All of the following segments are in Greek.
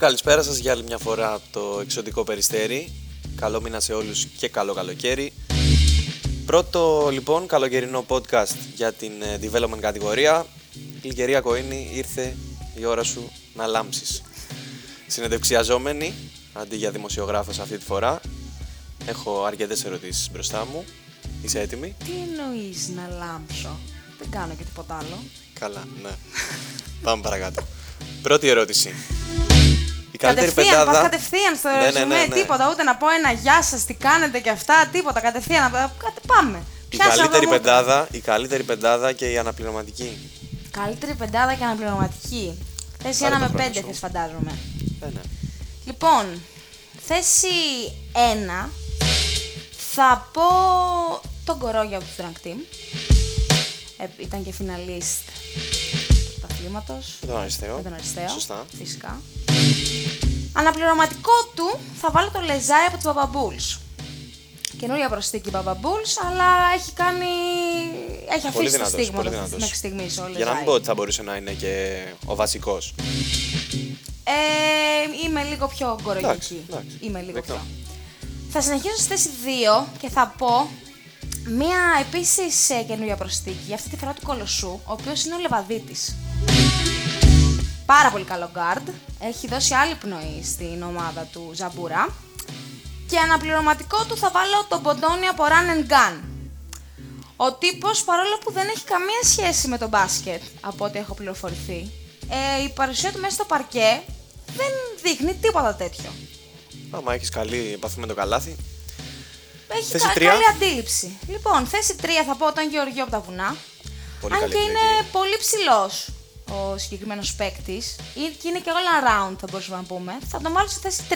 Πολύ καλησπέρα σας για άλλη μια φορά από το εξωτικό περιστέρι. Καλό μήνα σε όλους και καλό καλοκαίρι. Πρώτο λοιπόν καλοκαιρινό podcast για την ε, development κατηγορία. Λιγερία Κοίνη, ήρθε η ώρα σου να λάμψεις. Συνεντευξιαζόμενη, αντί για δημοσιογράφος αυτή τη φορά. Έχω αρκετές ερωτήσεις μπροστά μου. Είσαι έτοιμη; Τι εννοείς να λάμψω; Δεν κάνω και τίποτα άλλο. Καλά, ναι. Πάμε παρακάτω. Πρώτη ερώτηση. Η καλύτερη κατευθείαν, πεντάδα. πας κατευθείαν στο Ναι, ναι, ρεζουμέ, ναι, ναι. τίποτα, ούτε να πω ένα γεια σας, τι κάνετε και αυτά, τίποτα, κατευθείαν, να- κάτι πάμε. Η Πιάσα καλύτερη εδώ, πεντάδα, η καλύτερη πεντάδα και η αναπληρωματική. Καλύτερη πεντάδα και αναπληρωματική. Θέση Πάρε 1 το με χρόνο 5 σου. θες φαντάζομαι. Ναι, ναι. Λοιπόν, θέση 1 θα πω τον Κορόγια από τους Drunk Team. Ε, ήταν και φιναλίστ του πρωταθλήματος. Με τον αριστερό. Με τον αριστείο. Σωστά. Φυσικά. Αναπληρωματικό του θα βάλω το Λεζάι από του Μπαμπαμπούλς. Καινούρια προσθήκη Μπαμπαμπούλς, αλλά έχει κάνει. έχει Πολύ αφήσει το δυνατός, στίγμα πολύ του δυνατός. μέχρι στιγμής ο Για να μην πω ότι θα μπορούσε να είναι και ο βασικός. Ε, είμαι λίγο πιο Εντάξει, κορογική. εντάξει. Είμαι λίγο Δεκτό. πιο. Θα συνεχίσω στη θέση 2 και θα πω μία επίσης ε, καινούρια προσθήκη, αυτή τη φορά του Κολοσσού, ο οποίος είναι ο Λεβαδίτης. Πάρα πολύ καλό guard, έχει δώσει άλλη πνοή στην ομάδα του Ζαμπούρα. Και αναπληρωματικό του θα βάλω τον Ποντόνι από Run and Gun. Ο τύπος, παρόλο που δεν έχει καμία σχέση με το μπάσκετ, από ό,τι έχω πληροφορηθεί, ε, η παρουσία του μέσα στο παρκέ δεν δείχνει τίποτα τέτοιο. Άμα έχεις καλή επαφή με το καλάθι. Έχει Θέση κα- τρία. καλή αντίληψη. Λοιπόν, θέση 3 θα πω τον Γεωργιό από τα βουνά. Πολύ Αν καλή και επιλογή. είναι πολύ ψηλός ο συγκεκριμένος παίκτης και είναι και all around, θα μπορούσαμε να πούμε, θα τον βάλω στη θέση 3.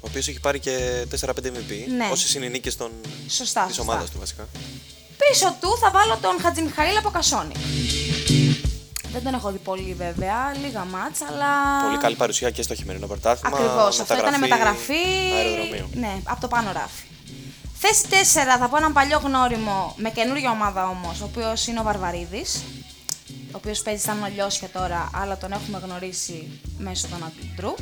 Ο οποίος έχει πάρει και 4-5 MVP. Ναι. Όσες είναι οι νίκες των... Σωστά, της σωστά. ομάδας του βασικά. Πίσω του θα βάλω τον Χατζημιχαήλ από Κασόνη. Δεν τον έχω δει πολύ βέβαια, λίγα μάτς, αλλά. Πολύ καλή παρουσία και στο χειμερινό πρωτάθλημα. Ακριβώς. Αυτό ήταν μεταγραφή. Αεροδρομίου. Ναι, από το πάνω ράφι. Θέση 4 θα πω έναν παλιό γνώριμο με καινούργια ομάδα όμως, ο οποίος είναι ο Βαρβαρίδης. Ο οποίος παίζει σαν Ολιώσια τώρα, αλλά τον έχουμε γνωρίσει μέσω των Αντλητρού.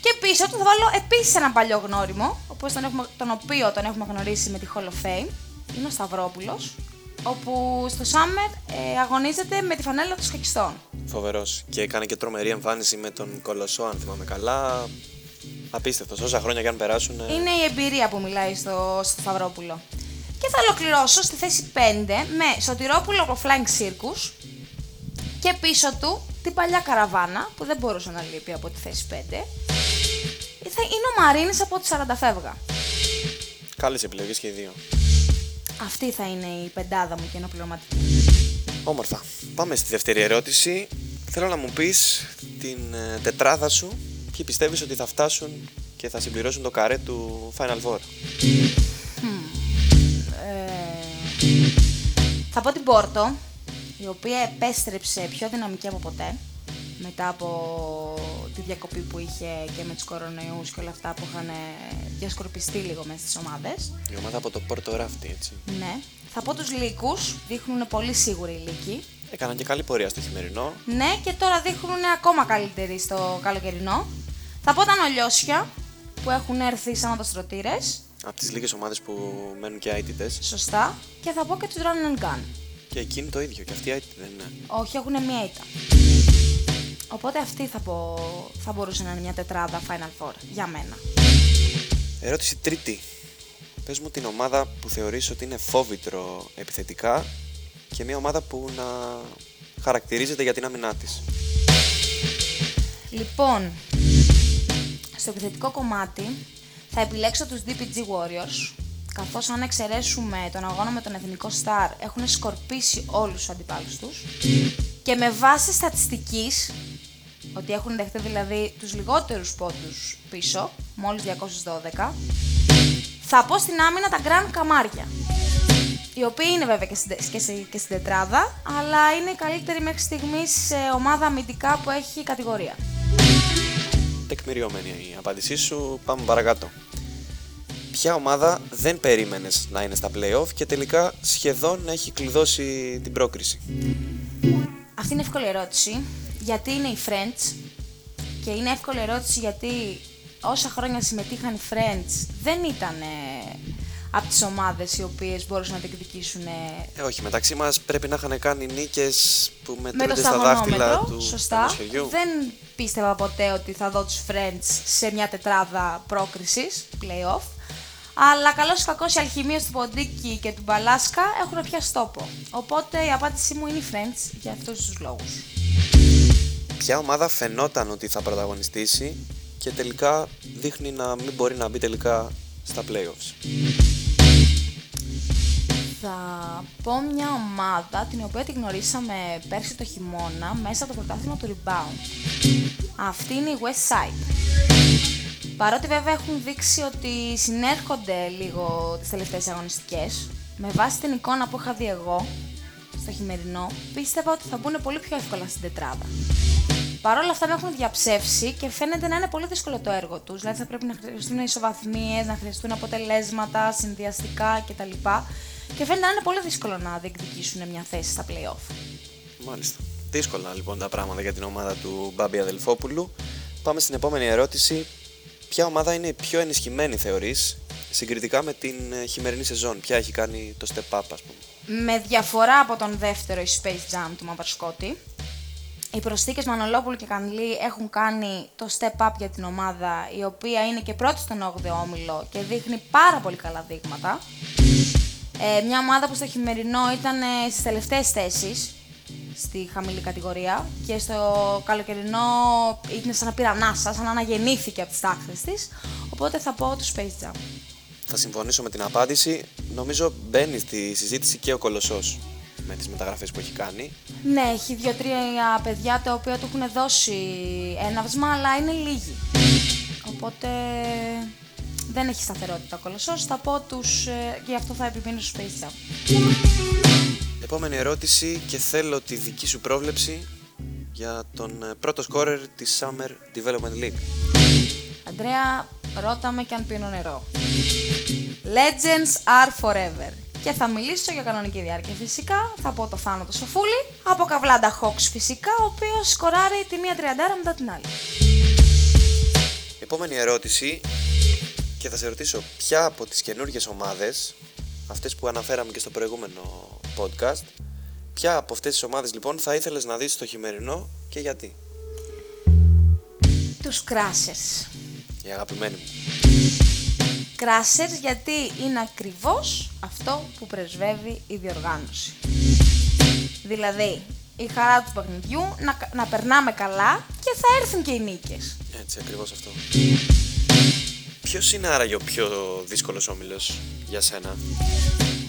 Και πίσω του θα βάλω επίσης έναν παλιό γνώριμο, ο οποίος τον, έχουμε, τον οποίο τον έχουμε γνωρίσει με τη Hall of Fame. Είναι ο Σταυρόπουλος, όπου στο Summer ε, αγωνίζεται με τη φανέλα των σκακιστών. Φοβερός. Και έκανε και τρομερή εμφάνιση με τον Κολοσσό, αν θυμάμαι καλά. Απίστευτος. Όσα χρόνια και αν περάσουν. ε, Είναι η εμπειρία που μιλάει στο, στο Σταυρόπουλο. Και θα ολοκληρώσω στη θέση 5 με Σωτηρόπουλο από Flying Circus και πίσω του την παλιά καραβάνα που δεν μπορούσε να λείπει από τη θέση 5. Θα είναι ο Μαρίνης από τη 40 φεύγα. Καλές επιλογές και οι δύο. Αυτή θα είναι η πεντάδα μου και είναι πληρωματική. Όμορφα. Πάμε στη δεύτερη ερώτηση. Θέλω να μου πεις την ε, τετράδα σου και πιστεύεις ότι θα φτάσουν και θα συμπληρώσουν το καρέ του Final Four; Ε, θα πω την Πόρτο, η οποία επέστρεψε πιο δυναμική από ποτέ μετά από τη διακοπή που είχε και με τους κορονοϊούς και όλα αυτά που είχαν ε, διασκορπιστεί λίγο μέσα στις ομάδες. Η ομάδα από το Πόρτο Ράφτη, έτσι. Ναι. Θα πω τους Λύκους, δείχνουν πολύ σίγουροι οι Λύκοι. Έκαναν και καλή πορεία στο χειμερινό. Ναι, και τώρα δείχνουν ακόμα καλύτεροι στο καλοκαιρινό. Θα πω τα Νολιώσια, που έχουν έρθει σαν οδοστρωτήρες, Από τις λίγες ομάδες που μένουν και αίτητες. σωστά. Και θα πω και τους Run and Gun. Και εκείνη το ίδιο. Και αυτή αίτητη δεν είναι. Όχι, έχουν μία ήττα. Οπότε αυτή θα, πω, θα μπορούσε να είναι μια τετράδα Final Four για μένα. Ερώτηση τρίτη. Πες μου την ομάδα που θεωρείς ότι είναι φόβητρο επιθετικά και μια ομάδα που να χαρακτηρίζεται για την άμυνά της. Λοιπόν, στο επιθετικό κομμάτι θα επιλέξω τους DPG Warriors, καθώς αν εξαιρέσουμε τον αγώνα με τον Εθνικό Star έχουν σκορπίσει όλους τους αντιπάλους τους και με βάση στατιστικής, ότι έχουν δεχτεί δηλαδή τους λιγότερους πόντους πίσω, μόλις 212, θα πω στην άμυνα τα Grand Καμάρια. Οι οποίοι είναι βέβαια και στην, και, σε- και στην τετράδα, αλλά είναι η καλύτερη μέχρι στιγμής ομάδα αμυντικά που έχει η κατηγορία. Τεκμηριωμένη η απάντησή σου. Πάμε παρακάτω. Ποια ομάδα δεν περίμενες να είναι στα play-off και τελικά σχεδόν έχει κλειδώσει την πρόκριση. Αυτή είναι εύκολη ερώτηση. Γιατί είναι οι Friends. και είναι εύκολη ερώτηση γιατί όσα χρόνια συμμετείχαν οι Friends δεν ήταν από τις ομάδες οι οποίες μπορούσαν να διεκδικήσουν. Ε, όχι, μεταξύ μας πρέπει να είχαν κάνει νίκες που με το μετρούνται στα δάχτυλα σταγονόμετρο, του σωστά. ποδοσφαιριού. Δεν πίστευα ποτέ ότι θα δω τους Friends σε μια τετράδα πρόκρισης, play-off. Αλλά καλώς ή κακώς οι αλχημίες του Ποντίκη και του Μπαλάσκα έχουν πιάσει τόπο. Οπότε η απάντησή μου είναι οι Friends για αυτούς τους λόγους. Ποια ομάδα φαινόταν ότι θα πρωταγωνιστήσει και τελικά δείχνει να μην μπορεί να μπει τελικά στα playoffs; Θα πω μια ομάδα την οποία τη γνωρίσαμε πέρσι το χειμώνα μέσα από το πρωτάθλημα του Rebound. Αυτή είναι η West Side. Παρότι βέβαια έχουν δείξει ότι συνέρχονται λίγο τις τελευταίες αγωνιστικές, με βάση την εικόνα που είχα δει εγώ στο χειμερινό, πίστευα ότι θα μπουν πολύ πιο εύκολα στην τετράδα. Παρ' όλα αυτά με έχουν διαψεύσει και φαίνεται να είναι πολύ δύσκολο το έργο τους. Δηλαδή θα πρέπει να χρειαστούν ισοβαθμίες, να χρειαστούν αποτελέσματα, συνδυαστικά κτλ. Και φαίνεται να είναι πολύ δύσκολο να διεκδικήσουν μια θέση στα playoff. Μάλιστα. Δύσκολα λοιπόν τα πράγματα για την ομάδα του Μπάμπη Αδελφόπουλου. Πάμε στην επόμενη ερώτηση. Ποια ομάδα είναι η πιο ενισχυμένη θεωρείς συγκριτικά με την ε, χειμερινή σεζόν; Ποια έχει κάνει το step up ας πούμε; Με διαφορά από τον δεύτερο η Space Jam του Μαυρσκότη, οι προσθήκες Μανολόπουλου και Κανλή έχουν κάνει το step up για την ομάδα, η οποία είναι και πρώτη στον 8ο όμιλο και δείχνει πάρα πολύ καλά δείγματα. Ε, μια ομάδα που στο χειμερινό ήταν ε, στις τελευταίες θέσεις, στη χαμηλή κατηγορία και στο καλοκαιρινό ήταν σαν να πήρα ανάσα, σαν να αναγεννήθηκε από τις τάξεις της, οπότε θα πω του Space Jam. Θα συμφωνήσω με την απάντηση. Νομίζω μπαίνει στη συζήτηση και ο Κολοσσός με τις μεταγραφές που έχει κάνει. Ναι, έχει δύο-τρία παιδιά τα οποία του έχουν δώσει έναυσμα, αλλά είναι λίγοι. Οπότε δεν έχει σταθερότητα ο Κολοσσός. Θα πω τους, ε, και γι' αυτό θα επιμείνω στους Space Jam. Επόμενη ερώτηση και θέλω τη δική σου πρόβλεψη για τον ε, πρώτο σκόρερ της Summer Development League. Αντρέα, ρώτα με και αν πίνω νερό. Legends are forever. Και θα μιλήσω για κανονική διάρκεια φυσικά. Θα πω το Θάνο το Σοφούλη. Από Καβλάντα Hawks φυσικά, ο οποίος σκοράρει τη μία τριαντάρα μετά την άλλη. Επόμενη ερώτηση και θα σε ρωτήσω ποια από τις καινούργιες ομάδες, αυτές που αναφέραμε και στο προηγούμενο podcast, ποια από αυτές τις ομάδες λοιπόν θα ήθελες να δεις στο χειμερινό και γιατί; Τους Crashers. Η αγαπημένη μου. Crashers γιατί είναι ακριβώς αυτό που πρεσβεύει η διοργάνωση. Δηλαδή, η χαρά του παιχνιδιού, να, να περνάμε καλά και θα έρθουν και οι νίκες. Έτσι, ακριβώς αυτό. Ποιος είναι άραγε ο πιο δύσκολος όμιλος για σένα;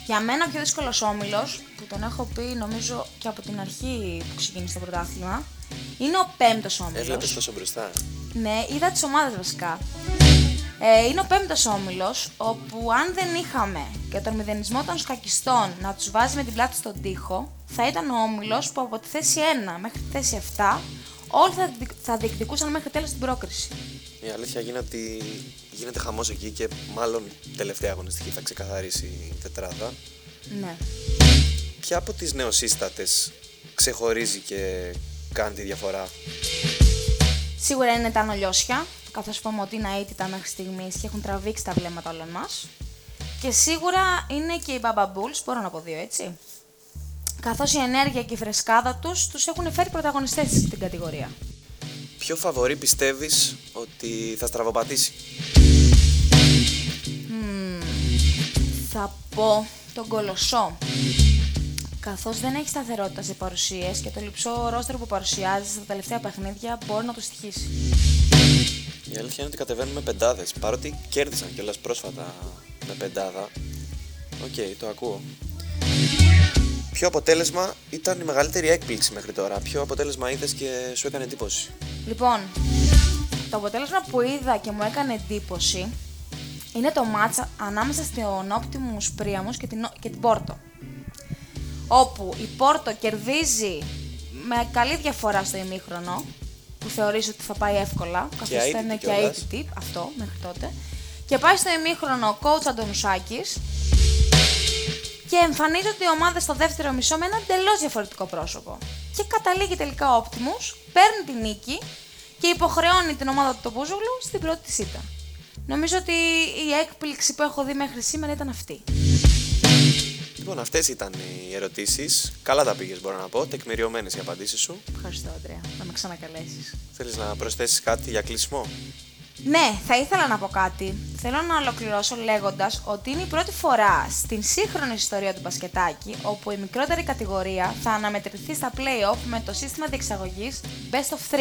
Για μένα ο πιο δύσκολος όμιλος, που τον έχω πει νομίζω και από την αρχή που ξεκίνησε το πρωτάθλημα, είναι ο πέμπτος όμιλος. Έβλεπες τόσο μπροστά. Ναι, είδα τις ομάδες βασικά. Ε, είναι ο πέμπτος όμιλος, όπου αν δεν είχαμε και τον μηδενισμό των σκακιστών να τους βάζει με την πλάτη στον τοίχο, θα ήταν ο όμιλος που από τη θέση 1 μέχρι τη θέση 7 όλοι θα, δι- θα διεκδικούσαν μέχρι τέλος την πρόκριση. Η αλήθεια γίνεται ότι γίνεται χαμός εκεί και μάλλον τελευταία αγωνιστική θα ξεκαθαρίσει η τετράδα. Ναι. Ποια από τις νεοσύστατες ξεχωρίζει και κάνει τη διαφορά; Σίγουρα είναι τα νολιώσια, καθώς πούμε ότι είναι αίτητα μέχρι στιγμής και έχουν τραβήξει τα βλέμματα όλων μας. Και σίγουρα είναι και οι Baba Bulls, μπορώ να πω δύο έτσι. Καθώς η ενέργεια και η φρεσκάδα τους τους έχουν φέρει πρωταγωνιστές στην κατηγορία. Ποιο φαβορή πιστεύεις ότι θα στραβοπατήσει; Θα πω τον Κολοσσό. Καθώς δεν έχει σταθερότητα σε παρουσίες και το λειψό ρόστερ που παρουσιάζει στα τελευταία παιχνίδια μπορεί να του στοιχίσει. Η αλήθεια είναι ότι κατεβαίνουν με πεντάδες, παρότι κέρδισαν κιόλας πρόσφατα με πεντάδα. Οκ, το ακούω. Ποιο αποτέλεσμα ήταν η μεγαλύτερη έκπληξη μέχρι τώρα; Ποιο αποτέλεσμα είδες και σου έκανε εντύπωση; Λοιπόν, το αποτέλεσμα που είδα και μου έκανε εντύπωση είναι το μάτσα ανάμεσα στον Optimus Priamus και την, και την Πόρτο. Όπου η Πόρτο κερδίζει με καλή διαφορά στο ημίχρονο, που θεωρείς ότι θα πάει εύκολα, καθώς θα αίτητη είναι και κιόλας. αίτητη αυτό μέχρι τότε. Και πάει στο ημίχρονο ο coach Αντωνουσάκης και εμφανίζονται οι ομάδες στο δεύτερο μισό με ένα εντελώς διαφορετικό πρόσωπο. Και καταλήγει τελικά ο Optimus, παίρνει τη νίκη και υποχρεώνει την ομάδα του το Μπούζογλου στην πρώτη της ήττα. Νομίζω ότι η έκπληξη που έχω δει μέχρι σήμερα ήταν αυτή. Λοιπόν, αυτές ήταν οι ερωτήσεις. Καλά τα πήγες, μπορώ να πω. Τεκμηριωμένες οι απαντήσεις σου. Ευχαριστώ, Αντρέα. Να με ξανακαλέσεις. Θέλεις να προσθέσεις κάτι για κλείσιμο. Ναι, θα ήθελα να πω κάτι. Θέλω να ολοκληρώσω λέγοντας ότι είναι η πρώτη φορά στην σύγχρονη ιστορία του μπασκετάκι όπου η μικρότερη κατηγορία θα αναμετρηθεί στα playoff με το σύστημα διεξαγωγής Best of 3.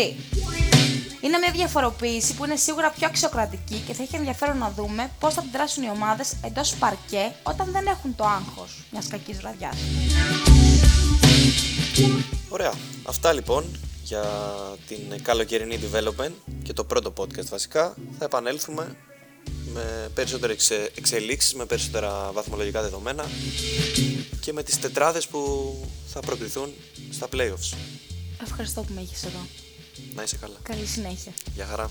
Είναι μια διαφοροποίηση που είναι σίγουρα πιο αξιοκρατική και θα έχει ενδιαφέρον να δούμε πώς θα αντιδράσουν οι ομάδες εντός παρκέ όταν δεν έχουν το άγχος μιας κακής βραδιάς. Ωραία. Αυτά λοιπόν για την καλοκαιρινή development και το πρώτο podcast βασικά. Θα επανέλθουμε με περισσότερες εξελίξεις, με περισσότερα βαθμολογικά δεδομένα και με τις τετράδες που θα προκληθούν στα playoffs. Ευχαριστώ που με έχεις εδώ. Να είσαι καλά. Καλή συνέχεια. Γεια χαρά.